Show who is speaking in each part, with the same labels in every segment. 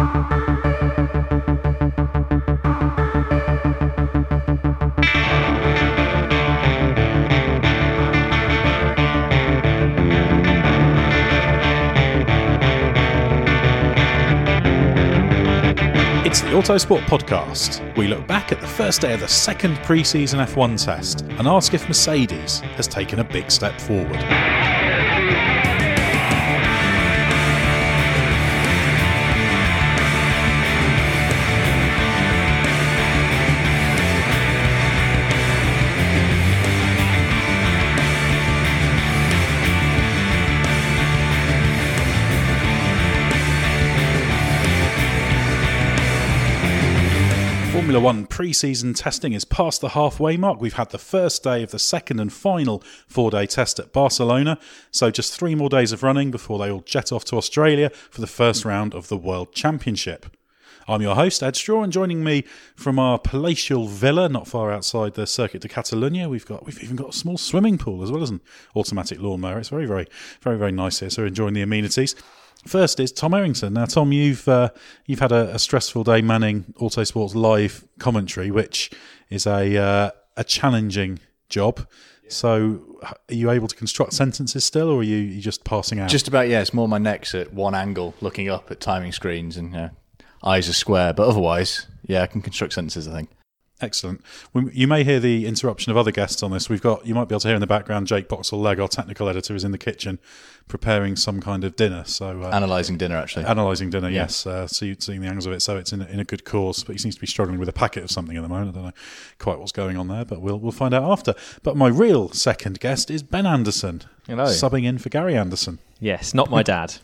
Speaker 1: It's the Autosport podcast. We look back at the first day of the second pre season F1 test and ask if Mercedes has taken a big step forward. Formula One pre season testing is past the halfway mark. We've had the first day of the second and final four day test at Barcelona. So just three more days of running before they all jet off to Australia for the first round of the World Championship. I'm your host, Ed Straw, and joining me from our palatial villa not far outside the Circuit de Catalunya, we've got we've even got a small swimming pool as well as an automatic lawnmower. It's very, very, very, very nice here. So enjoying the amenities. First is Tom Errington. Now, Tom, you've uh, you've had a, a, stressful day manning Autosports live commentary, which is a uh, a challenging job. So, are you able to construct sentences still, or are you, you just passing out?
Speaker 2: Just about, yeah. It's more my neck's at one angle, looking up at timing screens, and uh, eyes are square. But otherwise, yeah, I can construct sentences. I think.
Speaker 1: Excellent. You may hear the interruption of other guests on this. We've got, you might be able to hear in the background, Jake Boxall Legge, our technical editor, is in the kitchen preparing some kind of dinner. So uh,
Speaker 2: analysing dinner, actually.
Speaker 1: Analysing dinner, yeah. yes. Uh, see, seeing the angles of it. So it's in a, in a good course. But he seems to be struggling with a packet of something at the moment. I don't know quite what's going on there, but we'll we'll find out after. But my real second guest is Ben Anderson,
Speaker 3: Hello.
Speaker 1: subbing in for Gary Anderson.
Speaker 3: Yes, not my dad.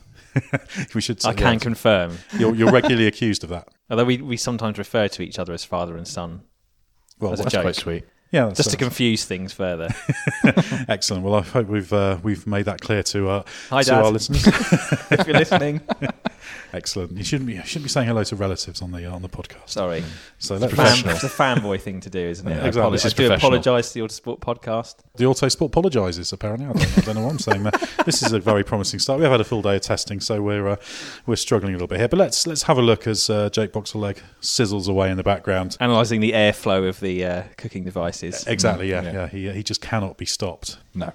Speaker 1: we should.
Speaker 3: I can confirm.
Speaker 1: You're, you're regularly accused of that.
Speaker 3: Although we, we sometimes refer to each other as father and son.
Speaker 2: Well, that's quite sweet.
Speaker 1: Yeah,
Speaker 3: just to confuse things further.
Speaker 1: Excellent. Well, I hope we've uh, we've made that clear to uh,
Speaker 3: Hi,
Speaker 1: to
Speaker 3: Dad.
Speaker 1: our listeners.
Speaker 3: if you're listening.
Speaker 1: Excellent. You shouldn't be you shouldn't be saying hello to relatives on the on the podcast.
Speaker 3: Sorry.
Speaker 1: So
Speaker 3: it's,
Speaker 1: that's
Speaker 3: fan, it's a fanboy thing to do, isn't it?
Speaker 1: Yeah, exactly.
Speaker 3: I do apologise to the Autosport podcast.
Speaker 1: The Autosport apologises. Apparently, I don't, I don't know what I'm saying there. this is a very promising start. We've had a full day of testing, so we're uh, we're struggling a little bit here. But let's let's have a look as uh, Jake Boxall Legge sizzles away in the background,
Speaker 3: analysing the airflow of the uh, cooking devices.
Speaker 1: Exactly. Yeah. Yeah. yeah. He he just cannot be stopped.
Speaker 2: No.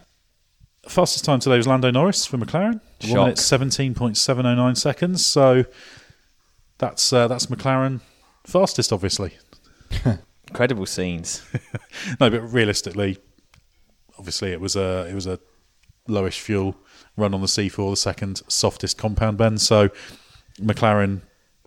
Speaker 1: Fastest time today was Lando Norris for McLaren.
Speaker 3: Shock.
Speaker 1: One minute seventeen point seven oh nine seconds. So that's uh, that's McLaren fastest, obviously.
Speaker 3: Incredible scenes.
Speaker 1: no, but realistically, obviously it was a it was a lowish fuel run on the C4, the second softest compound bend. So McLaren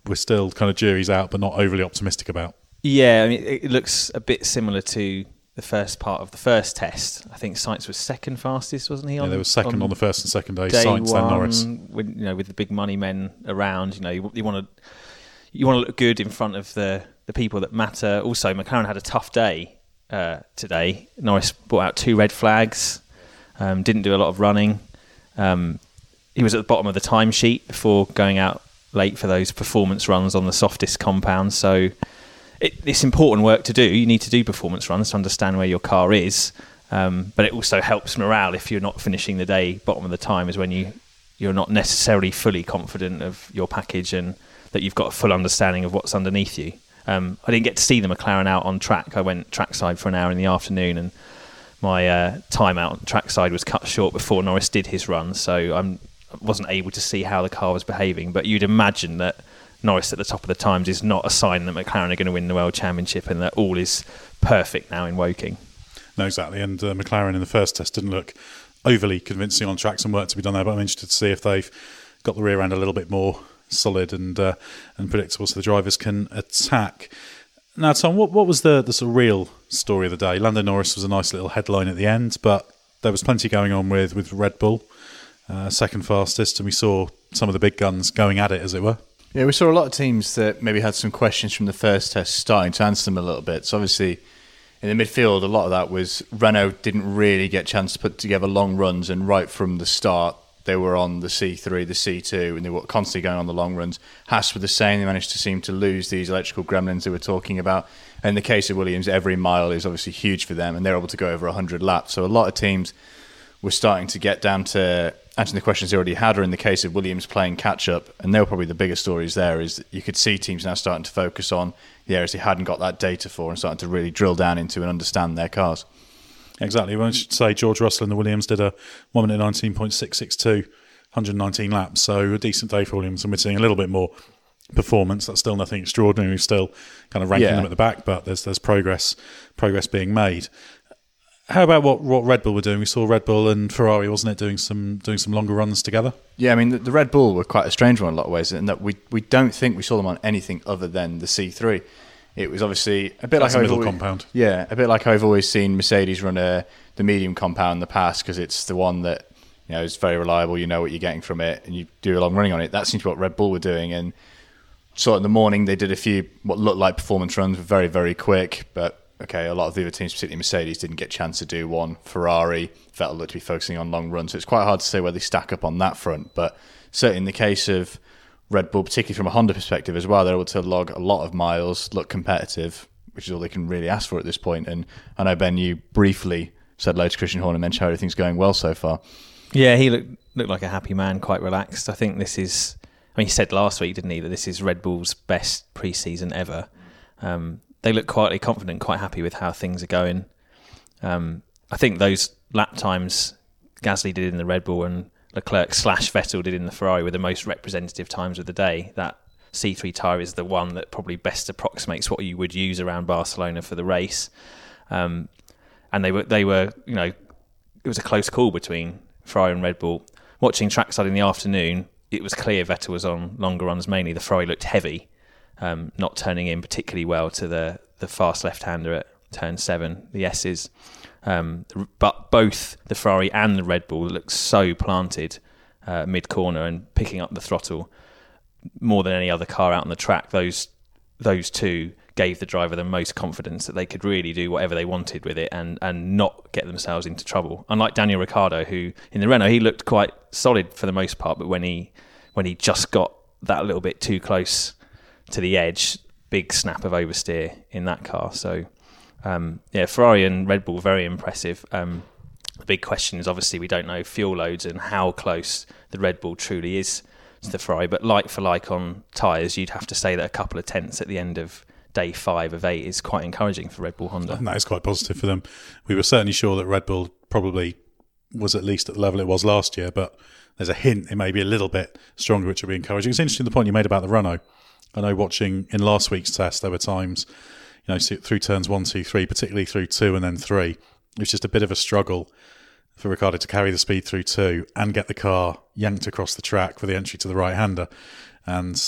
Speaker 1: we're still kind of juries out, but not overly optimistic about.
Speaker 3: Yeah, I mean, it it looks a bit similar to the first part of the first test. I think Sainz was second fastest, wasn't he?
Speaker 1: Yeah,
Speaker 3: on,
Speaker 1: they were second on the first and second day.
Speaker 3: day
Speaker 1: Sainz, then
Speaker 3: one,
Speaker 1: Norris.
Speaker 3: With, you know, with the big money men around, you know, you, you want to you want to look good in front of the the people that matter. Also, McLaren had a tough day uh, today. Norris brought out two red flags. Um, didn't do a lot of running. Um, he was at the bottom of the timesheet before going out late for those performance runs on the softest compound. So it, it's important work to do. You need to do performance runs to understand where your car is. Um, but it also helps morale if you're not finishing the day bottom of the time is when you you're not necessarily fully confident of your package and that you've got a full understanding of what's underneath you. Um, I didn't get to see the McLaren out on track. I went trackside for an hour in the afternoon, and my uh, time out on trackside was cut short before Norris did his run, so I'm, I wasn't able to see how the car was behaving. But you'd imagine that Norris at the top of the times is not a sign that McLaren are going to win the World Championship and that all is perfect now in Woking.
Speaker 1: No, exactly. And uh, McLaren in the first test didn't look overly convincing on track. Some work to be done there, but I'm interested to see if they've got the rear end a little bit more solid and uh, and predictable, so the drivers can attack. Now, Tom, what what was the the sort of real story of the day? Lando Norris was a nice little headline at the end, but there was plenty going on with with Red Bull, uh, second fastest, and we saw some of the big guns going at it, as it were.
Speaker 2: Yeah, we saw a lot of teams that maybe had some questions from the first test starting to answer them a little bit. So obviously, in the midfield, a lot of that was Renault didn't really get a chance to put together long runs, and right from the start, they were on the C3, the C2, and they were constantly going on the long runs. Haas were the same; they managed to seem to lose these electrical gremlins they were talking about. And in the case of Williams, every mile is obviously huge for them, and they're able to go over 100 laps. So a lot of teams were starting to get down to answering the questions they already had, or in the case of Williams playing catch up, and they were probably the biggest stories there. Is that you could see teams now starting to focus on the areas they hadn't got that data for, and starting to really drill down into and understand their cars.
Speaker 1: Exactly. I should say George Russell and the Williams did a one minute nineteen point six six two, 119 laps. So a decent day for Williams, and we're seeing a little bit more performance. That's still nothing extraordinary. We're still kind of ranking
Speaker 2: Yeah.
Speaker 1: them at the back, but there's there's progress progress being made. How about what, what Red Bull were doing? We saw Red Bull and Ferrari, wasn't it, doing some doing some longer runs together?
Speaker 2: Yeah, I mean the, the Red Bull were quite a strange one in a lot of ways, in that we we don't think we saw them on anything other than the C3. It was obviously a bit
Speaker 1: That's
Speaker 2: like
Speaker 1: a
Speaker 2: how
Speaker 1: middle
Speaker 2: always-
Speaker 1: compound.
Speaker 2: Yeah, a bit like I've always seen Mercedes run a the medium compound in the past because it's the one that you know is very reliable. You know what you're getting from it, and you do a long running on it. That seems to be what Red Bull were doing. And so in the morning they did a few what looked like performance runs, very very quick, but. Okay, a lot of the other teams, particularly Mercedes, didn't get a chance to do one. Ferrari, Vettel looked to be focusing on long runs, so it's quite hard to say where they stack up on that front. But certainly in the case of Red Bull, particularly from a Honda perspective as well, they're able to log a lot of miles, look competitive, which is all they can really ask for at this point. And I know Ben, you briefly said hello to Christian Horner and mentioned how everything's going well so far.
Speaker 3: Yeah, he looked looked like a happy man, quite relaxed. I think this is. I mean, he said last week, didn't he, that this is Red Bull's best preseason ever. Um, they look quietly confident, quite happy with how things are going. Um, I think those lap times Gasly did in the Red Bull and Leclerc slash Vettel did in the Ferrari were the most representative times of the day. That C3 tyre is the one that probably best approximates what you would use around Barcelona for the race. Um, and they were they were you know it was a close call between Ferrari and Red Bull. Watching trackside in the afternoon, it was clear Vettel was on longer runs mainly. The Ferrari looked heavy, um, not turning in particularly well to the the fast left hander at turn seven, the S's. Um, but both the Ferrari and the Red Bull looked so planted uh, mid corner and picking up the throttle more than any other car out on the track. Those those two gave the driver the most confidence that they could really do whatever they wanted with it and and not get themselves into trouble. Unlike Daniel Ricciardo, who in the Renault he looked quite solid for the most part, but when he when he just got that little bit too close to the edge, big snap of oversteer in that car. So um, yeah, Ferrari and Red Bull very impressive. Um, the big question is obviously we don't know fuel loads and how close the Red Bull truly is to the Ferrari, but like for like on tyres, you'd have to say that a couple of tenths at the end of day five of eight is quite encouraging for Red Bull Honda.
Speaker 1: That is quite positive for them. We were certainly sure that Red Bull probably was at least at the level it was last year, but there's a hint it may be a little bit stronger, which will be encouraging. It's interesting the point you made about the Renault. I know watching in last week's test, there were times, you know, through turns one, two, three, particularly through two and then three, it was just a bit of a struggle for Ricciardo to carry the speed through two and get the car yanked across the track for the entry to the right hander. And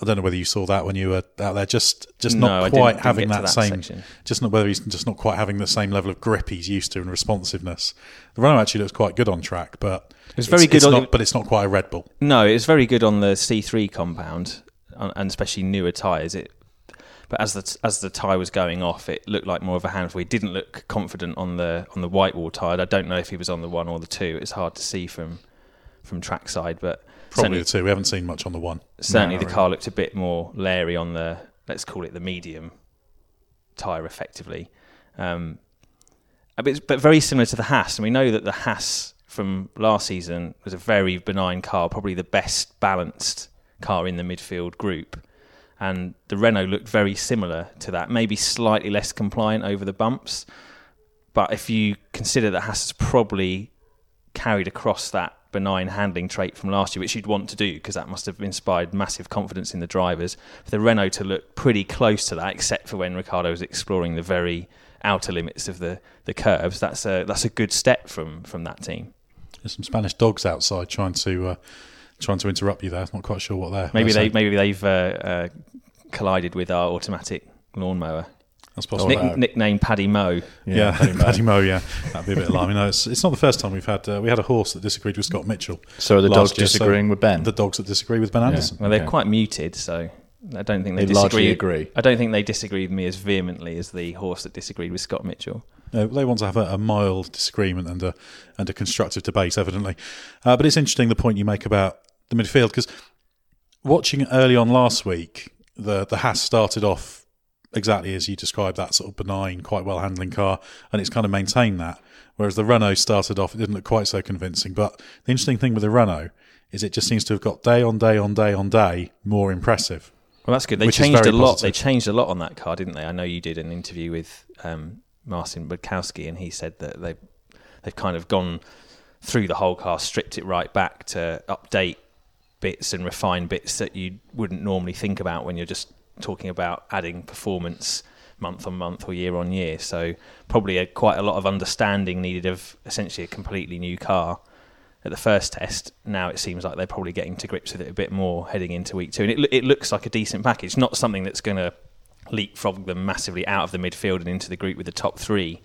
Speaker 1: I don't know whether you saw that when you were out there. Just just
Speaker 3: No,
Speaker 1: not
Speaker 3: didn't-
Speaker 1: quite
Speaker 3: didn't
Speaker 1: having
Speaker 3: to
Speaker 1: that,
Speaker 3: that
Speaker 1: same.
Speaker 3: section.
Speaker 1: Just not whether he's just not quite having the same level of grip he's used to and responsiveness. The Renault actually looks quite good on track, but
Speaker 3: it's very good
Speaker 1: It's
Speaker 3: on-
Speaker 1: not, but it's not quite a Red Bull.
Speaker 3: No, it's very good on the C3 compound, and especially newer tyres. It, but as the as the tyre was going off, it looked like more of a handful. He didn't look confident on the on the Whitewall tyre. I don't know if he was on the one or the two. It's hard to see from from trackside, but
Speaker 1: Probably the two. We haven't seen much on the one.
Speaker 3: certainly
Speaker 1: No,
Speaker 3: the
Speaker 1: really.
Speaker 3: car looked a bit more leery on the let's call it the medium tyre, effectively. Um, bit, but very similar to the Haas, and we know that the Haas from last season was a very benign car, probably the best balanced car in the midfield group. And the Renault looked very similar to that, maybe slightly less compliant over the bumps. But if you consider that Haas has probably carried across that benign handling trait from last year, which you'd want to do because that must have inspired massive confidence in the drivers. For the Renault to look pretty close to that, except for when Ricciardo was exploring the very outer limits of the, the curves, that's a that's a good step from from that team.
Speaker 1: There's some Spanish dogs outside trying to uh, trying to interrupt you there. I'm not quite sure what they're.
Speaker 3: Maybe
Speaker 1: they're
Speaker 3: they
Speaker 1: saying.
Speaker 3: maybe they've uh, uh, collided with our automatic lawnmower.
Speaker 1: That's possible.
Speaker 3: Nick, nicknamed Paddy Mo.
Speaker 1: Yeah,
Speaker 2: Paddy Moe.
Speaker 1: Paddy Moe. Yeah, that'd be a bit alarming. No, it's, it's not the first time we've had uh, we had a horse that disagreed with Scott Mitchell.
Speaker 2: So are the dogs
Speaker 1: year, so
Speaker 2: disagreeing with Ben?
Speaker 1: The dogs that disagree with Ben Anderson.
Speaker 3: Well, they're
Speaker 2: Okay.
Speaker 3: quite muted, so I don't think they,
Speaker 2: They largely
Speaker 3: disagree.
Speaker 2: agree.
Speaker 3: I don't think they disagree with me as vehemently as the horse that disagreed with Scott Mitchell.
Speaker 1: Uh, they want to have a, a mild disagreement and a and a constructive debate, evidently. Uh, but it's interesting the point you make about the midfield because watching early on last week, the the Haas started off exactly as you described that sort of benign, quite well handling car, and it's kind of maintained that. Whereas the Renault started off, it didn't look quite so convincing. But the interesting thing with the Renault is it just seems to have got day on day on day on day more impressive.
Speaker 3: Well, that's good. They changed a lot.
Speaker 1: positive.
Speaker 3: They changed a lot on that car, didn't they? I know you did an interview with um, Marcin Budkowski, and he said that they they've kind of gone through the whole car, stripped it right back to update bits and refine bits that you wouldn't normally think about when you're just talking about adding performance month on month or year on year. So probably a, quite a lot of understanding needed of essentially a completely new car at the first test. Now it seems like they're probably getting to grips with it a bit more heading into week two, and it, it looks like a decent package. Not something that's going to leapfrog them massively out of the midfield and into the group with the top three.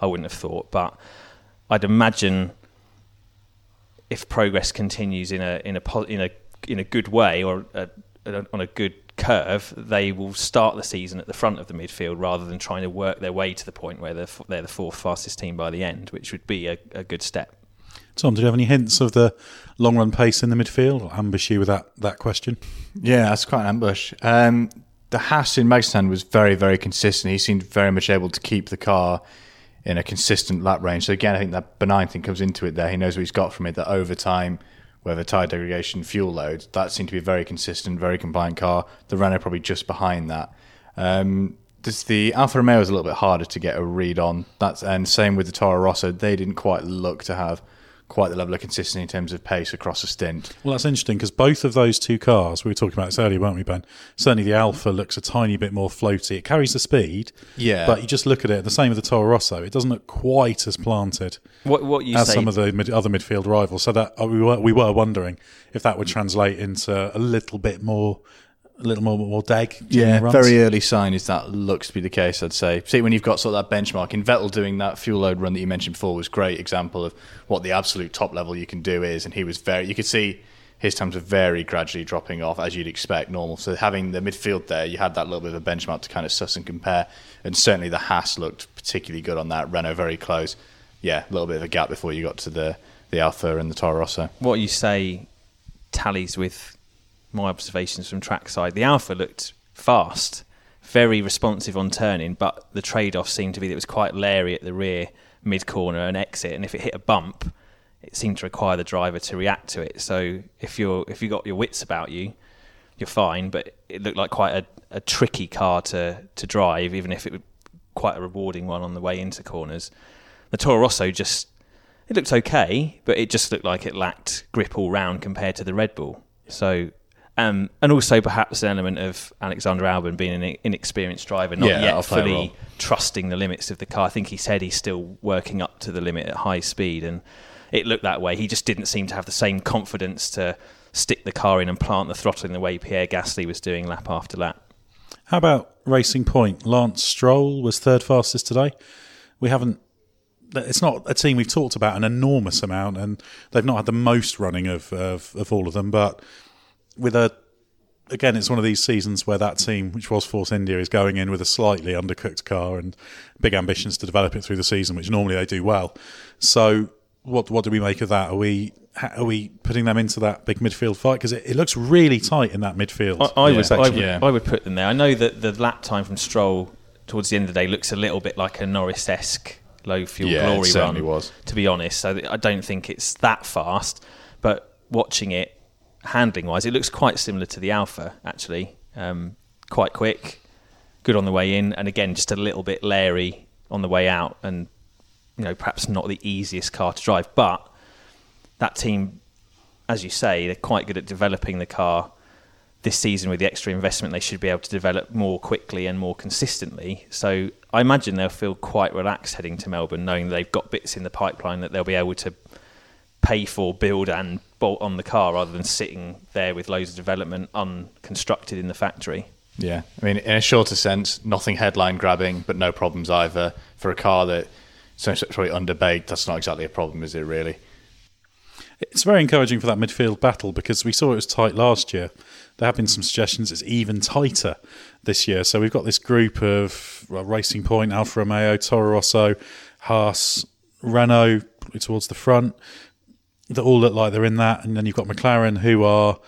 Speaker 3: I wouldn't have thought, but I'd imagine if progress continues in a in a in a in a good way or a, a, on a good curve, they will start the season at the front of the midfield rather than trying to work their way to the point where they're f- they're the fourth fastest team by the end, which would be a, a good step.
Speaker 1: Tom, do you have any hints of the long run pace in the midfield? I'll ambush you with that, that question.
Speaker 2: Yeah, that's quite an ambush. Um, the Haas in Magnussen was very, very consistent. He seemed very much able to keep the car in a consistent lap range. So again, I think that benign thing comes into it there. He knows what he's got from it. That over time, whether tyre degradation, fuel load, that seemed to be a very consistent, very compliant car. The Renault probably just behind that. Um, the Alfa Romeo was a little bit harder to get a read on. That's and same with the Toro Rosso. They didn't quite look to have quite the level of consistency in terms of pace across a stint.
Speaker 1: Well, that's interesting because both of those two cars, we were talking about this earlier, weren't we, Ben? Certainly the Alfa looks a tiny bit more floaty. It carries the speed,
Speaker 2: Yeah.
Speaker 1: but you just look at it, the same with the Toro Rosso, it doesn't look quite as planted
Speaker 3: What what you
Speaker 1: as
Speaker 3: say?
Speaker 1: some of the mid, other midfield rivals. So that uh, we were we were wondering if that would translate into a little bit more, a little more more deg.
Speaker 2: Yeah,
Speaker 1: runs.
Speaker 2: very early sign is that looks to be the case. I'd say. See, when you've got sort of that benchmark in Vettel doing that fuel load run that you mentioned before was great example of what the absolute top level you can do is, and he was very. You could see his times were very gradually dropping off as you'd expect normal. So having the midfield there, you had that little bit of a benchmark to kind of suss and compare, and certainly the Haas looked particularly good on that. Renault very close. Yeah, a little bit of a gap before you got to the the Alfa and the Toro Rosso.
Speaker 3: what you say tallies with my observations from trackside. The Alfa looked fast, very responsive on turning, but the trade-off seemed to be that it was quite leery at the rear, mid corner and exit, and if it hit a bump, it seemed to require the driver to react to it. So if you're if you got your wits about you, you're fine. But it looked like quite a, a tricky car to to drive, even if it was quite a rewarding one on the way into corners. The Toro Rosso just it looked okay, but it just looked like it lacked grip all round compared to the Red Bull. So, um, and also perhaps an element of Alexander Albon being an inexperienced driver, not
Speaker 2: Yeah,
Speaker 3: yet fully trusting the limits of the car. I think he said he's still working up to the limit at high speed, and it looked that way. He just didn't seem to have the same confidence to stick the car in and plant the throttle in the way Pierre Gasly was doing lap after lap.
Speaker 1: How about Racing Point? Lance Stroll was third fastest today. We haven't. It's not a team we've talked about an enormous amount, and they've not had the most running of of, of all of them. But with a again, it's one of these seasons where that team, which was Force India, is going in with a slightly undercooked car and big ambitions to develop it through the season, which normally they do well. So, what what do we make of that? Are we are we putting them into that big midfield fight? Because it, it, looks really tight in that midfield.
Speaker 3: I, I would, I, would yeah. I would put them there. I know that the lap time from Stroll towards the end of the day looks a little bit like a Norris esque low fuel
Speaker 2: yeah,
Speaker 3: glory
Speaker 2: it
Speaker 3: run.
Speaker 2: Was.
Speaker 3: To be honest, so I don't think it's that fast. But watching it, handling wise, it looks quite similar to the Alfa actually. Um, quite quick, good on the way in, and again just a little bit leery on the way out, and you know perhaps not the easiest car to drive, but that team, as you say, they're quite good at developing the car. This season, with the extra investment, they should be able to develop more quickly and more consistently. So I imagine they'll feel quite relaxed heading to Melbourne, knowing they've got bits in the pipeline that they'll be able to pay for, build, and bolt on the car rather than sitting there with loads of development unconstructed in the factory.
Speaker 2: Yeah, I mean, in a shorter sense, nothing headline grabbing, but no problems either. For a car that so probably underbaked, that's not exactly a problem, is it? Really?
Speaker 1: It's very encouraging for that midfield battle because we saw it was tight last year. There have been some suggestions it's even tighter this year. So we've got this group of well, Racing Point, Alfa Romeo, Toro Rosso, Haas, Renault towards the front that all look like they're in that, and then you've got McLaren who are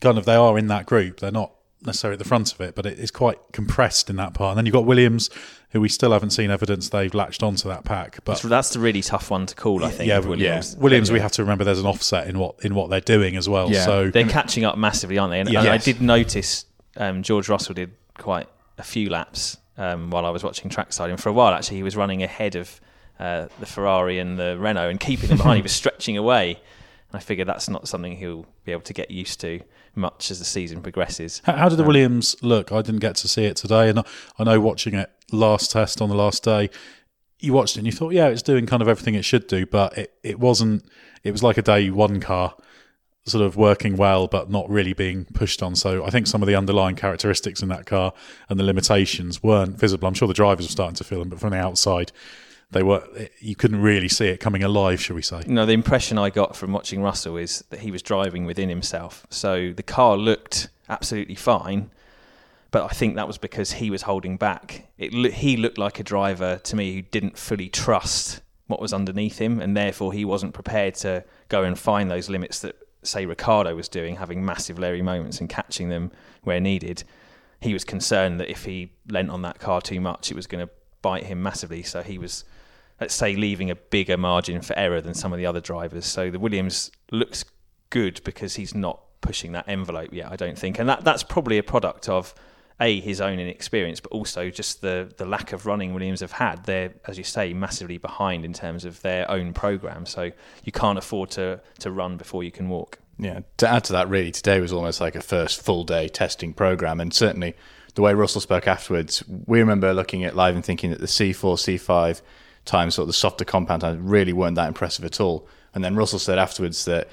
Speaker 1: kind of they are in that group. They're not necessarily at the front of it, but it is quite compressed in that part. And then you've got Williams, who we still haven't seen evidence they've latched onto that pack. But
Speaker 3: that's, that's the really tough one to call, I think.
Speaker 1: Yeah,
Speaker 3: Williams.
Speaker 1: Yeah. Williams, we have to remember there's an offset in what in what they're doing as well. Yeah. So
Speaker 3: they're catching up massively, aren't they? And, yes. and I did notice um, George Russell did quite a few laps um, while I was watching trackside, and for a while actually he was running ahead of uh, the Ferrari and the Renault and keeping them behind. he was stretching away. And I figure that's not something he'll be able to get used to much as the season progresses.
Speaker 1: How, how did the um, Williams look? I didn't get to see it today, and I know watching it last test on the last day, you watched it and you thought, yeah, it's doing kind of everything it should do, but it, it wasn't. It was like a day one car sort of working well but not really being pushed on. So I think some of the underlying characteristics in that car and the limitations weren't visible. I'm sure the drivers were starting to feel them, but from the outside, they were you couldn't really see it coming alive, shall we say?
Speaker 3: No, the impression I got from watching Russell is that he was driving within himself. So the car looked absolutely fine, but I think that was because he was holding back. It he looked like a driver to me who didn't fully trust what was underneath him, and therefore he wasn't prepared to go and find those limits that say Ricciardo was doing, having massive Larry moments and catching them where needed. He was concerned that if he lent on that car too much, it was going to bite him massively. So he was let's say, leaving a bigger margin for error than some of the other drivers. So the Williams looks good because he's not pushing that envelope yet, I don't think. And that, that's probably a product of a his own inexperience, but also just the the lack of running Williams have had. They're, as you say, massively behind in terms of their own program. So you can't afford to to run before you can walk.
Speaker 2: Yeah. To add to that, really, today was almost like a first full day testing program, and certainly the way Russell spoke afterwards, we remember looking at live and thinking that the C4, C5 times, sort of the softer compound times, really weren't that impressive at all. And then Russell said afterwards that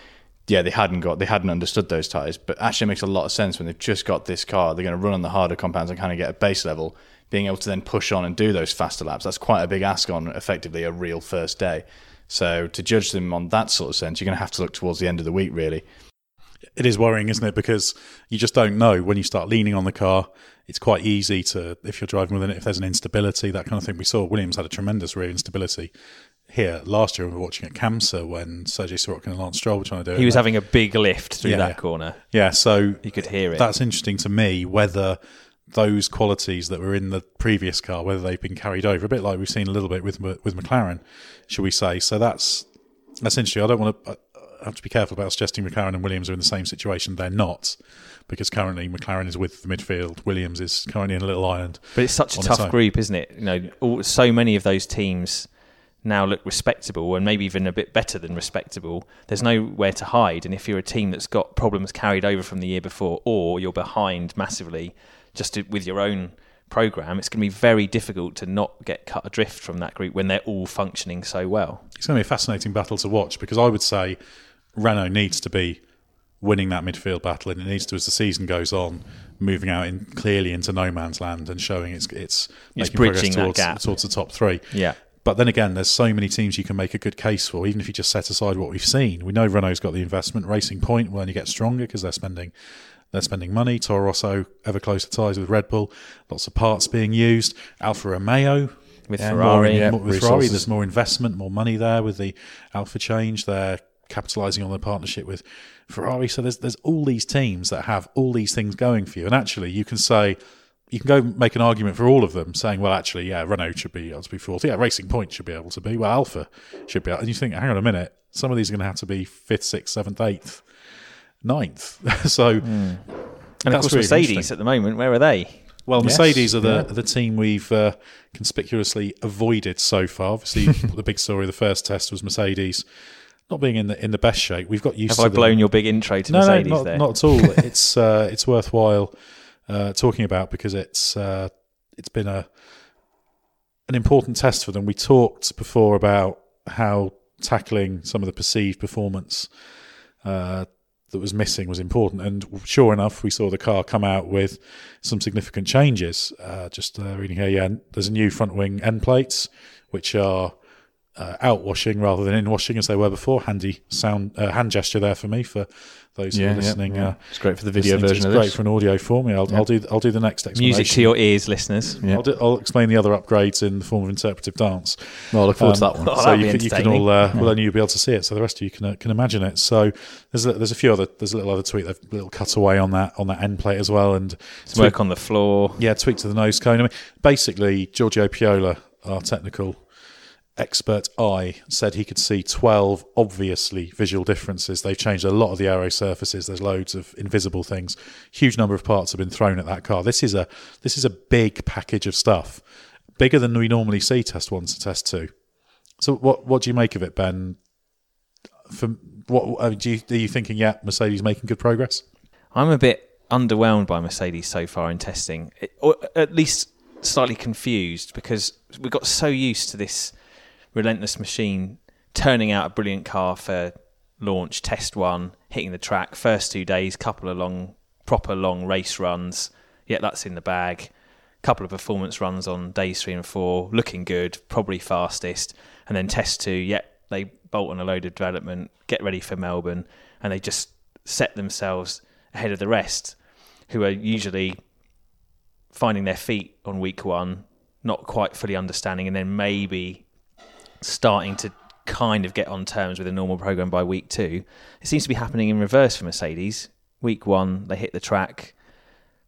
Speaker 2: yeah, they hadn't got they hadn't understood those tires, but actually it makes a lot of sense when they've just got this car. They're going to run on the harder compounds and kind of get a base level, being able to then push on and do those faster laps. That's quite a big ask on effectively a real first day. So to judge them on that sort of sense, you're going to have to look towards the end of the week, really.
Speaker 1: It is worrying, isn't it? Because you just don't know when you start leaning on the car it's quite easy to if you're driving within it if there's an instability that kind of thing. We saw Williams had a tremendous rear instability here last year. When we were watching at Campsa when Sergey Sirotkin and Lance Stroll were trying to do
Speaker 3: it. He was having a big lift through yeah, that corner.
Speaker 1: Yeah, so
Speaker 3: you could hear it.
Speaker 1: That's interesting to me whether those qualities that were in the previous car whether they've been carried over a bit like we've seen a little bit with with McLaren, should we say? So that's that's interesting. I don't want to. I have to be careful about suggesting McLaren and Williams are in the same situation. They're not because currently McLaren is with the midfield. Williams is currently in a little island.
Speaker 3: But it's such a tough group, isn't it? You know, all, so many of those teams now look respectable and maybe even a bit better than respectable. There's nowhere to hide, and if you're a team that's got problems carried over from the year before, or you're behind massively just to, with your own program, it's going to be very difficult to not get cut adrift from that group when they're all functioning so well.
Speaker 1: It's going to be a fascinating battle to watch because I would say Renault needs to be winning that midfield battle, and it needs to as the season goes on, moving out in clearly into no man's land and showing it's it's, making
Speaker 3: bridging that
Speaker 1: towards,
Speaker 3: gap.
Speaker 1: towards the top three.
Speaker 3: Yeah.
Speaker 1: But then again, there's so many teams you can make a good case for, even if you just set aside what we've seen. We know Renault's got the investment. Racing Point will only get stronger because they're spending they're spending money. Toro Rosso ever closer ties with Red Bull. Lots of parts being used. Alfa Romeo
Speaker 3: With
Speaker 1: more
Speaker 3: Ferrari.
Speaker 1: in-
Speaker 2: Yeah,
Speaker 1: more- with Ferrari, there's more investment, more money there with the Alfa change. They're capitalising on their partnership with Ferrari. So there's there's all these teams that have all these things going for you. And actually, you can say you can go make an argument for all of them, saying, well, actually, yeah, Renault should be able to be fourth. Yeah, Racing Point should be able to be. Well, Alfa should be. Able. And you think, hang on a minute, some of these are going to have to be fifth, sixth, seventh, eighth, ninth. so.
Speaker 3: And of
Speaker 1: That's
Speaker 3: course,
Speaker 1: really
Speaker 3: Mercedes
Speaker 1: interesting.
Speaker 3: at the moment, where are they?
Speaker 1: Well,
Speaker 2: Yes,
Speaker 1: Mercedes are the
Speaker 2: yeah.
Speaker 1: the team we've uh, conspicuously avoided so far. Obviously, the big story of the first test was Mercedes not being in the in the best shape. We've got used
Speaker 3: Have
Speaker 1: to
Speaker 3: I
Speaker 1: them-
Speaker 3: blown your big intro to
Speaker 1: no,
Speaker 3: Mercedes
Speaker 1: no, not,
Speaker 3: there?
Speaker 1: not at all. it's uh, it's worthwhile uh, talking about because it's uh, it's been a an important test for them. We talked before about how tackling some of the perceived performance uh, that was missing was important, and sure enough, we saw the car come out with some significant changes. Uh, just uh, reading here, yeah, there's a new front wing end plates which are uh, out washing rather than in washing as they were before. Handy sound uh, hand gesture there for me for those who are listening.
Speaker 2: yeah.
Speaker 1: Uh,
Speaker 2: It's great for the video version
Speaker 1: It's great
Speaker 2: this.
Speaker 1: for an audio for me. I'll, I'll do I'll do the next explanation.
Speaker 3: Music to your ears, listeners.
Speaker 2: Yeah.
Speaker 1: I'll, do, I'll explain the other upgrades in the form of interpretive dance.
Speaker 2: Well, I look forward to
Speaker 1: Um,
Speaker 2: that one.
Speaker 3: Oh,
Speaker 1: so you can, you can all uh, well only you'll be able to see it. So the rest of you can uh, can imagine it. So there's a, there's a few other there's a little other tweet, a little cutaway on that on that end plate as well, and
Speaker 3: Some work on the floor.
Speaker 1: yeah, tweak to the nose cone. I mean, basically, Giorgio Piola, our technical expert eye, said he could see 12 obviously visual differences. They've changed a lot of the aero surfaces. There's loads of invisible things. Huge number of parts have been thrown at that car. This is a this is a big package of stuff, bigger than we normally see test one to test two. So, what what do you make of it, Ben? From what do you, are you thinking? Yeah, Mercedes making good progress.
Speaker 3: I'm a bit underwhelmed by Mercedes so far in testing, or at least slightly confused because we got so used to this relentless machine turning out a brilliant car for launch, test one, hitting the track, first two days, couple of long, proper long race runs. Yeah, that's in the bag. Couple of performance runs on days three and four, looking good, probably fastest. And then test two, yeah, they bolt on a load of development, get ready for Melbourne, and they just set themselves ahead of the rest, who are usually finding their feet on week one, not quite fully understanding, and then maybe starting to kind of get on terms with a normal program by week two. It seems to be happening in reverse for Mercedes. Week one, they hit the track,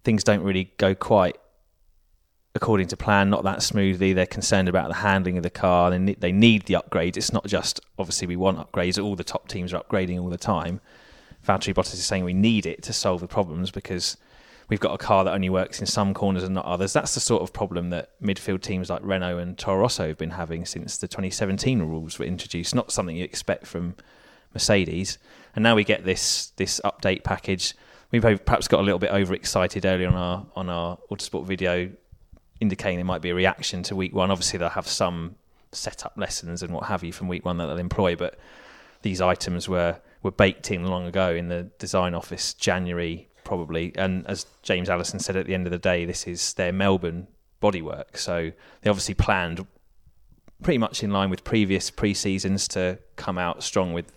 Speaker 3: things don't really go quite according to plan, not that smoothly. They're concerned about the handling of the car. They need, they need the upgrades. It's not just obviously we want upgrades. All the top teams are upgrading all the time. Valtteri Bottas is saying we need it to solve the problems because we've got a car that only works in some corners and not others. That's the sort of problem that midfield teams like Renault and Toro Rosso have been having since the 2017 rules were introduced. Not something you expect from Mercedes. And now we get this this update package. We've perhaps got a little bit overexcited early on our on our Autosport video, indicating there might be a reaction to week one. Obviously, they'll have some setup lessons and what have you from week one that they'll employ, but these items were were baked in long ago in the design office January probably. And as James Allison said at the end of the day, this is their Melbourne bodywork. So they obviously planned pretty much in line with previous pre seasons to come out strong with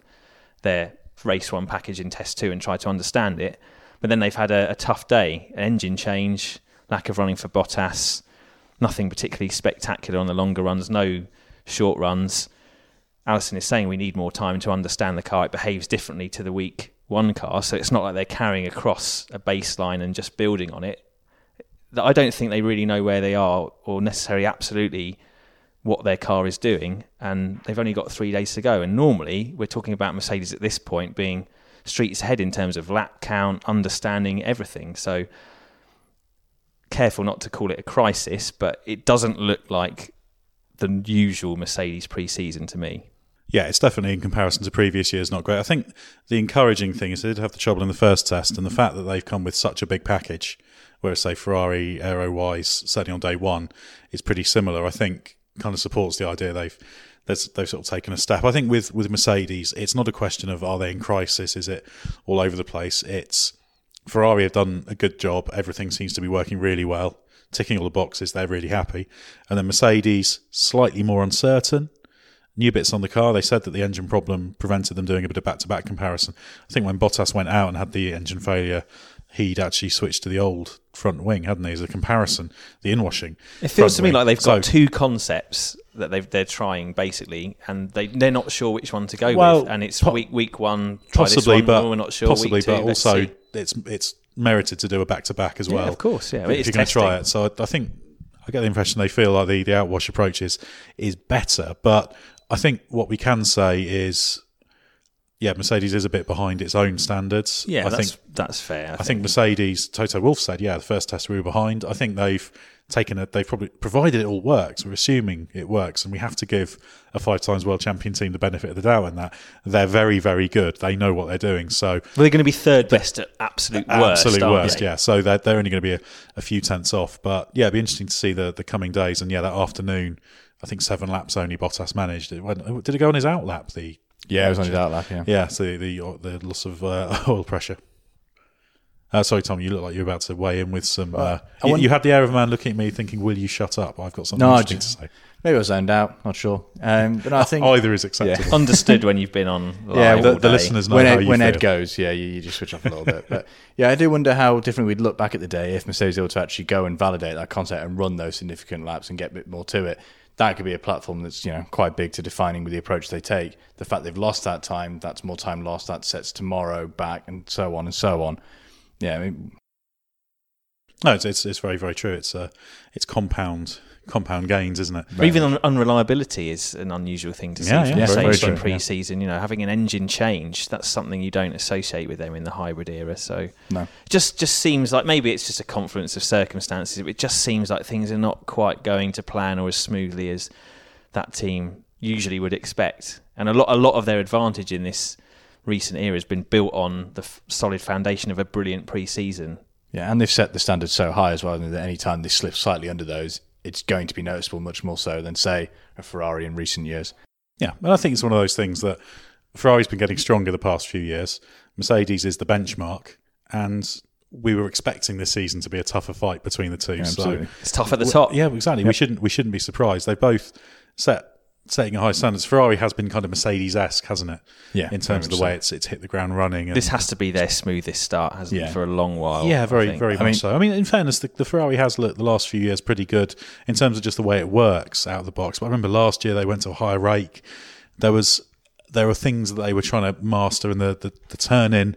Speaker 3: their race one package in test two and try to understand it. But then they've had a, a tough day, an engine change, lack of running for Bottas, nothing particularly spectacular on the longer runs, no short runs. Allison is saying we need more time to understand the car. It behaves differently to the week one car, so it's not like they're carrying across a baseline and just building on it. I don't think they really know where they are or necessarily absolutely what their car is doing, and they've only got three days to go. And normally, we're talking about Mercedes at this point being streets ahead in terms of lap count, understanding everything. So, careful not to call it a crisis, but it doesn't look like the usual Mercedes pre-season to me.
Speaker 1: Yeah, it's definitely in comparison to previous years not great. I think the encouraging thing is they did have the trouble in the first test, and the fact that they've come with such a big package, whereas say Ferrari aero wise, certainly on day one, is pretty similar. I think kind of supports the idea they've they've sort of taken a step. I think with with Mercedes, it's not a question of are they in crisis? Is it all over the place? It's Ferrari have done a good job. Everything seems to be working really well, ticking all the boxes. They're really happy, and then Mercedes slightly more uncertain. New bits on the car. They said that the engine problem prevented them doing a bit of back to back comparison. I think when Bottas went out and had the engine failure, he'd actually switched to the old front wing, hadn't he, as a comparison, the inwashing.
Speaker 3: It feels to me
Speaker 1: wing.
Speaker 3: like they've got
Speaker 1: So-
Speaker 3: two concepts that they've, they're trying basically, and they they're not sure which one to go
Speaker 1: Well,
Speaker 3: with. And it's
Speaker 1: po-
Speaker 3: week week one, try
Speaker 1: possibly,
Speaker 3: this one,
Speaker 1: but
Speaker 3: we're not sure.
Speaker 1: possibly,
Speaker 3: week two,
Speaker 1: but also
Speaker 3: see.
Speaker 1: it's it's merited to do a back to back as
Speaker 3: Yeah,
Speaker 1: well.
Speaker 3: of course, yeah.
Speaker 1: If you're going to try it, so I, I think I get the impression they feel like the the outwash approach is is better, but I think what we can say is. Yeah, Mercedes is a bit behind its own standards.
Speaker 3: yeah,
Speaker 1: I
Speaker 3: that's
Speaker 1: think
Speaker 3: that's fair.
Speaker 1: I think Mercedes, Toto Wolff said, yeah, the first test we were behind. I think they've taken it, they've probably provided it all works. We're assuming it works, and we have to give a five times world champion team the benefit of the doubt in that. They're very, very good. They know what they're doing. So,
Speaker 3: Well, they're going to be third best at absolute worst.
Speaker 1: absolute worst, yeah. So they're, they're only going to be a, a few tenths off. But yeah, it'd be interesting to see the, the coming days. And yeah, that afternoon, I think seven laps only Bottas managed. It went, did it go on his out lap? The
Speaker 2: Yeah, it was only that lap. Yeah.
Speaker 1: yeah, so the the, the loss of uh, oil pressure. Uh, sorry, Tom. You look like you're about to weigh in with some. Uh, you,
Speaker 2: want-
Speaker 1: you had the air of a man looking at me, thinking, "Will you shut up?" I've got something
Speaker 2: No,
Speaker 1: interesting
Speaker 2: just-
Speaker 1: to say.
Speaker 2: Maybe I was zoned out. Not sure. Um, but I think
Speaker 1: Either is acceptable.
Speaker 3: Understood when you've been on. Live
Speaker 2: Yeah,
Speaker 3: all
Speaker 1: the, the listeners know
Speaker 2: when
Speaker 1: how
Speaker 2: Ed,
Speaker 1: you
Speaker 2: when
Speaker 1: feel.
Speaker 2: Ed goes, yeah, you, you just switch off a little bit. But yeah, I do wonder how different we'd look back at the day if Mercedes were able to actually go and validate that concept and run those significant laps and get a bit more to it. That could be a platform that's you know quite big to defining with the approach they take. The fact they've lost that time, that's more time lost. That sets tomorrow back, and so on and so on. Yeah, I mean,
Speaker 1: no, it's, it's it's very very true. It's uh, it's compound compound gains, isn't it?
Speaker 3: Or even un- unreliability is an unusual thing to see
Speaker 1: Yeah,
Speaker 3: from
Speaker 1: yeah,
Speaker 2: very
Speaker 3: Mercedes
Speaker 2: true,
Speaker 3: in
Speaker 2: yeah.
Speaker 3: pre-season. You know, having an engine change that's something you don't associate with them in the hybrid era. So
Speaker 2: no.
Speaker 3: just just seems like maybe it's just a confluence of circumstances. It just seems like things are not quite going to plan or as smoothly as that team usually would expect. And a lot a lot of their advantage in this recent era has been built on the f- solid foundation of a brilliant pre-season.
Speaker 2: Yeah, and they've set the standards so high as well that any time they slip slightly under those, it's going to be noticeable much more so than say a Ferrari in recent years.
Speaker 1: Yeah, and I think it's one of those things that Ferrari's been getting stronger the past few years. Mercedes is the benchmark, and we were expecting this season to be a tougher fight between the two. so.
Speaker 3: It's tough at the top.
Speaker 1: Yeah, exactly. We shouldn't we shouldn't be surprised. They both set setting a high standards. Ferrari has been kind of Mercedes esque, hasn't it?
Speaker 2: Yeah,
Speaker 1: in terms of the way it's it's hit the ground running. And,
Speaker 3: This has to be their smoothest start, hasn't
Speaker 2: Yeah.
Speaker 3: it, for a long while?
Speaker 1: yeah, very very
Speaker 2: I
Speaker 1: much
Speaker 2: mean-
Speaker 1: so. I mean, in fairness, the, the Ferrari has looked the last few years pretty good in terms of just the way it works out of the box. But I remember last year they went to a higher rake. There was there were things that they were trying to master, in the the, the turn in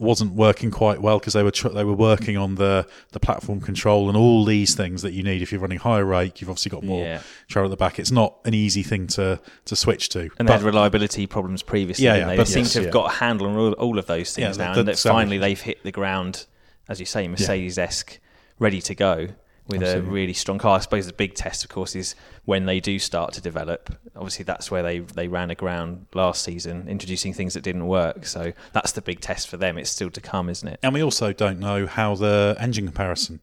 Speaker 1: wasn't working quite well because they were tr- they were working on the the platform control and all these things that you need if you're running higher rake. You've obviously got more
Speaker 3: Yeah.
Speaker 1: trail at the back. It's not an easy thing to to switch to.
Speaker 3: And they
Speaker 1: But-
Speaker 3: had reliability problems previously.
Speaker 1: Yeah, yeah,
Speaker 3: they?
Speaker 1: but
Speaker 3: they seem
Speaker 1: yes,
Speaker 3: to have
Speaker 1: yeah.
Speaker 3: got a handle on all, all of those things now,
Speaker 1: that-
Speaker 3: and that finally they've hit the ground, as you say, Mercedes-esque, ready to go with a really strong car. I suppose the big test, of course, is when they do start to develop. Obviously, that's where they they ran aground last season, introducing things that didn't work. So that's the big test for them. It's still to come, isn't it?
Speaker 1: And we also don't know how the engine comparison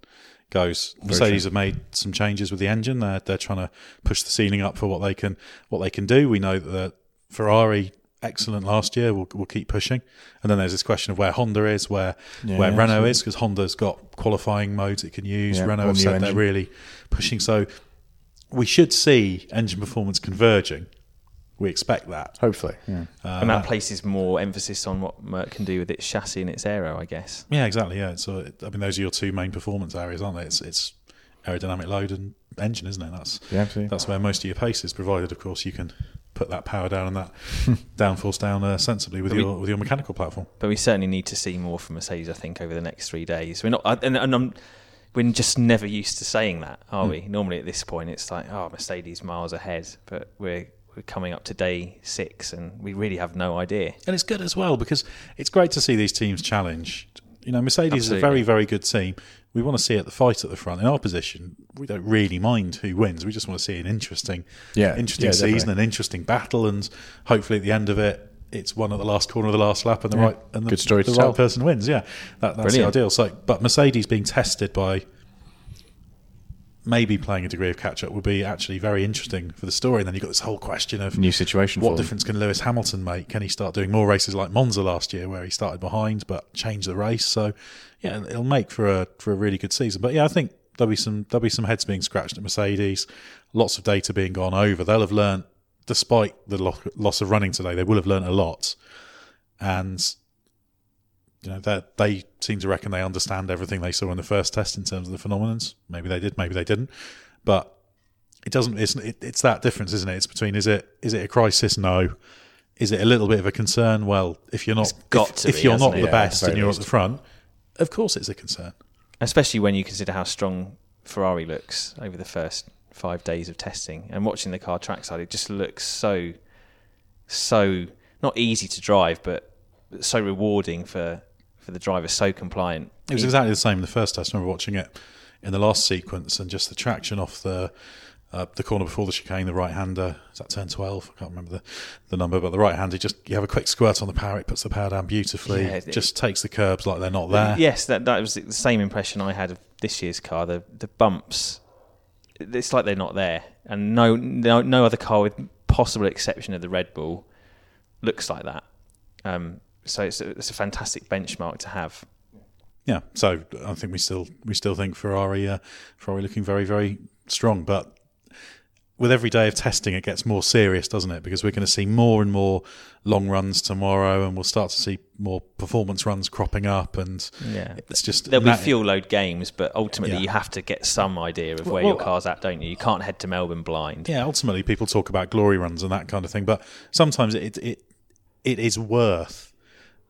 Speaker 1: goes. Mercedes have made some changes with the engine. They're they're trying to push the ceiling up for what they can what they can do. We know that Ferrari excellent last year will will keep pushing. And then there's this question of where Honda is, where
Speaker 2: Yeah,
Speaker 1: where
Speaker 2: yeah,
Speaker 1: Renault
Speaker 2: absolutely.
Speaker 1: is because Honda's got qualifying modes it can use.
Speaker 2: Yeah,
Speaker 1: Renault have
Speaker 2: new
Speaker 1: said they're really pushing. So we should see engine performance converging. We expect that.
Speaker 2: Hopefully, yeah.
Speaker 3: and that places more emphasis on what Merc can do with its chassis and its aero, I guess.
Speaker 1: Yeah, exactly. Yeah, so I mean, those are your two main performance areas, aren't they? It's it's aerodynamic load and engine, isn't it? That's
Speaker 2: Yeah, absolutely.
Speaker 1: that's where most of your pace is provided. Of course, you can put that power down and that downforce down uh, sensibly with
Speaker 3: But we-
Speaker 1: your with your mechanical platform.
Speaker 3: But we certainly need to see more from Mercedes, I think, over the next three days. We're not, I- and, and I'm, we're just never used to saying that, are we? Normally at this point, it's like, oh, Mercedes miles ahead, but we're we're coming up to day six, and we really have no idea.
Speaker 1: And it's good as well because it's great to see these teams challenged. You know, Mercedes is a very very good team. We want to see it the fight at the front. In our position, we don't really mind who wins. We just want to see an interesting,
Speaker 2: Yeah,
Speaker 1: interesting
Speaker 2: yeah,
Speaker 1: season,
Speaker 2: definitely.
Speaker 1: an interesting battle, and hopefully at the end of it, it's one at the last corner of the last lap, and the
Speaker 2: Yeah.
Speaker 1: right and the, the right
Speaker 2: tell.
Speaker 1: person wins. Yeah, that, that's
Speaker 3: Brilliant.
Speaker 1: the ideal. So, but Mercedes being tested by maybe playing a degree of catch up would be actually very interesting for the story. And then you've got this whole question of
Speaker 2: New situation
Speaker 1: What difference can Lewis Hamilton make? Can he start doing more races like Monza last year, where he started behind but changed the race? So yeah, it'll make for a for a really good season. But yeah, I think there'll be some there'll be some heads being scratched at Mercedes. Lots of data being gone over. They'll have learned, despite the lo- loss of running today, they will have learned a lot. And you know that they seem to reckon they understand everything they saw in the first test in terms of the phenomenons. Maybe they did, maybe they didn't, but it doesn't. It's it, it's that difference, isn't it? It's between is it is it a crisis? No. Is it a little bit of a concern? Well, if you're not
Speaker 3: got
Speaker 1: if, if
Speaker 3: be,
Speaker 1: you're
Speaker 3: hasn't it?
Speaker 1: the
Speaker 3: Yeah,
Speaker 1: best and you're
Speaker 2: least.
Speaker 1: at the front, of course it's a concern.
Speaker 3: especially when you consider how strong Ferrari looks over the first five days of testing and watching the car trackside. It just looks so, so not easy to drive, but so rewarding for for the driver. So compliant.
Speaker 1: It was exactly the same in the first test. I remember watching it in the last sequence and just the traction off the uh, the corner before the chicane, the right hander. Is that turn twelve? I can't remember the, the number, but the right hander just you have a quick squirt on the power. It puts the power down beautifully.
Speaker 3: Yeah, it-
Speaker 1: just takes the curbs like they're not there.
Speaker 3: Yes, that that was the same impression I had of this year's car. The the bumps, it's like they're not there, and no no no other car, with possible exception of the Red Bull, looks like that. Um, so it's a, it's a fantastic benchmark to have.
Speaker 1: Yeah, so I think we still we still think Ferrari uh, Ferrari looking very very strong, but with every day of testing, it gets more serious, doesn't it? Because we're going to see more and more long runs tomorrow, and we'll start to see more performance runs cropping up, and
Speaker 3: Yeah.
Speaker 1: it's just
Speaker 3: There'll be fuel load games, but ultimately
Speaker 1: Yeah.
Speaker 3: you have to get some idea of where
Speaker 1: Well,
Speaker 3: your car's at, don't you? You can't head to Melbourne blind.
Speaker 1: Yeah, ultimately, people talk about glory runs and that kind of thing, but sometimes it it it is worth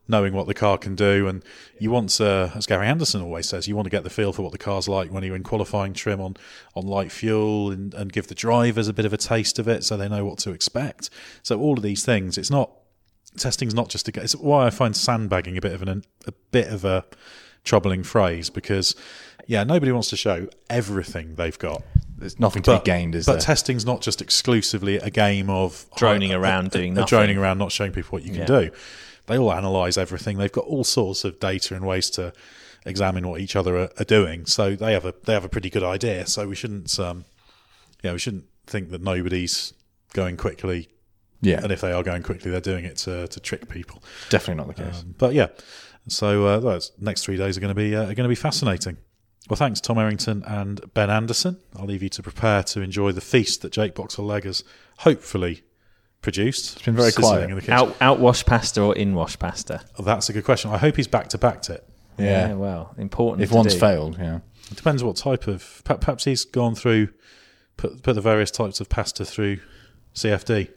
Speaker 1: knowing what the car can do. And you want, uh, as Gary Anderson always says, you want to get the feel for what the car's like when you're in qualifying trim on on light fuel, and, and give the drivers a bit of a taste of it, so they know what to expect. So all of these things, it's not testing's not just to get. It's why I find sandbagging a bit of an a bit of a troubling phrase because. Yeah, nobody wants to show everything they've got.
Speaker 2: There's nothing to be gained, is
Speaker 1: but
Speaker 2: there?
Speaker 1: testing's not just exclusively a game of
Speaker 3: Droning
Speaker 1: uh,
Speaker 3: around
Speaker 1: uh,
Speaker 3: doing
Speaker 1: uh,
Speaker 3: nothing.
Speaker 1: droning around, not showing people what you can
Speaker 3: Yeah.
Speaker 1: do. They all analyse everything. They've got all sorts of data and ways to examine what each other are, are doing. So they have a they have a pretty good idea. So we shouldn't, um, yeah, we shouldn't think that nobody's going quickly.
Speaker 2: Yeah.
Speaker 1: and if they are going quickly, they're doing it to to trick people.
Speaker 2: Definitely not the case.
Speaker 1: Um, but yeah, so uh, those next three days are going to be uh, are going to be fascinating. Well, thanks, Tom Errington and Ben Anderson. I'll leave you to prepare to enjoy the feast that Jake Boxall Legge has hopefully produced. It's
Speaker 2: been very quiet.
Speaker 1: In the kitchen.
Speaker 3: Out outwash pasta or inwash pasta?
Speaker 1: Oh, that's a good question. I hope he's back to backed it.
Speaker 2: yeah.
Speaker 3: well, important.
Speaker 2: if
Speaker 3: to
Speaker 2: one's
Speaker 3: do.
Speaker 2: failed, yeah.
Speaker 1: It depends what type of. Perhaps he's gone through, put put the various types of pasta through CFD.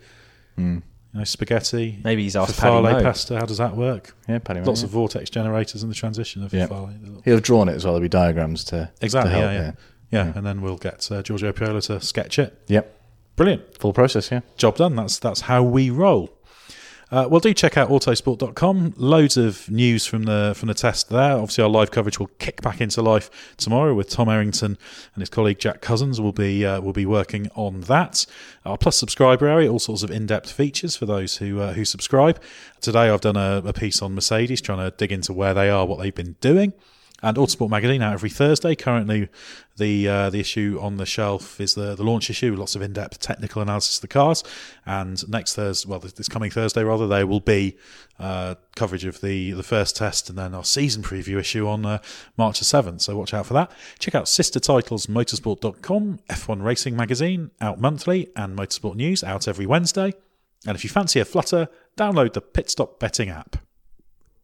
Speaker 2: Hmm.
Speaker 1: You know, spaghetti.
Speaker 3: Maybe he's asked Paddy
Speaker 1: farfalle pasta. How does that work?
Speaker 2: Yeah, Paddy Lowe,
Speaker 1: Lots
Speaker 2: yeah.
Speaker 1: of vortex generators in the transition of
Speaker 2: Yeah.
Speaker 1: farfalle.
Speaker 2: He'll have drawn it as well. There'll be diagrams to
Speaker 1: Exactly.
Speaker 2: To help,
Speaker 1: yeah, yeah, yeah, And then we'll get uh, Giorgio Piola to sketch it.
Speaker 2: Yep.
Speaker 1: Brilliant.
Speaker 2: Full process. Yeah.
Speaker 1: Job done. That's that's how we roll. Uh, well, do check out autosport.com. Loads of news from the from the test there. Obviously, our live coverage will kick back into life tomorrow with Tom Errington and his colleague Jack Cousins. will be uh, will be working on that. Our plus subscriber area, all sorts of in depth features for those who uh, who subscribe. Today, I've done a, a piece on Mercedes, trying to dig into where they are, what they've been doing. And Autosport magazine out every Thursday. Currently, the uh, the issue on the shelf is the the launch issue, lots of in depth technical analysis of the cars. And next Thursday, well, this coming Thursday rather, there will be uh, coverage of the the first test, and then our season preview issue on uh, March the seventh. So watch out for that. Check out sister titles motorsport.com, F1 Racing magazine out monthly, and Motorsport News out every Wednesday. And if you fancy a flutter, download the Pit Stop Betting app.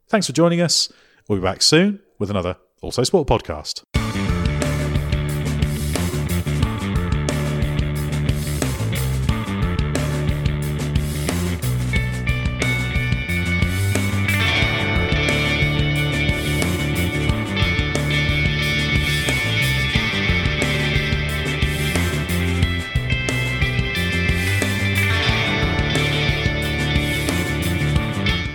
Speaker 1: Thanks for joining us. We'll be back soon with another Autosport podcast.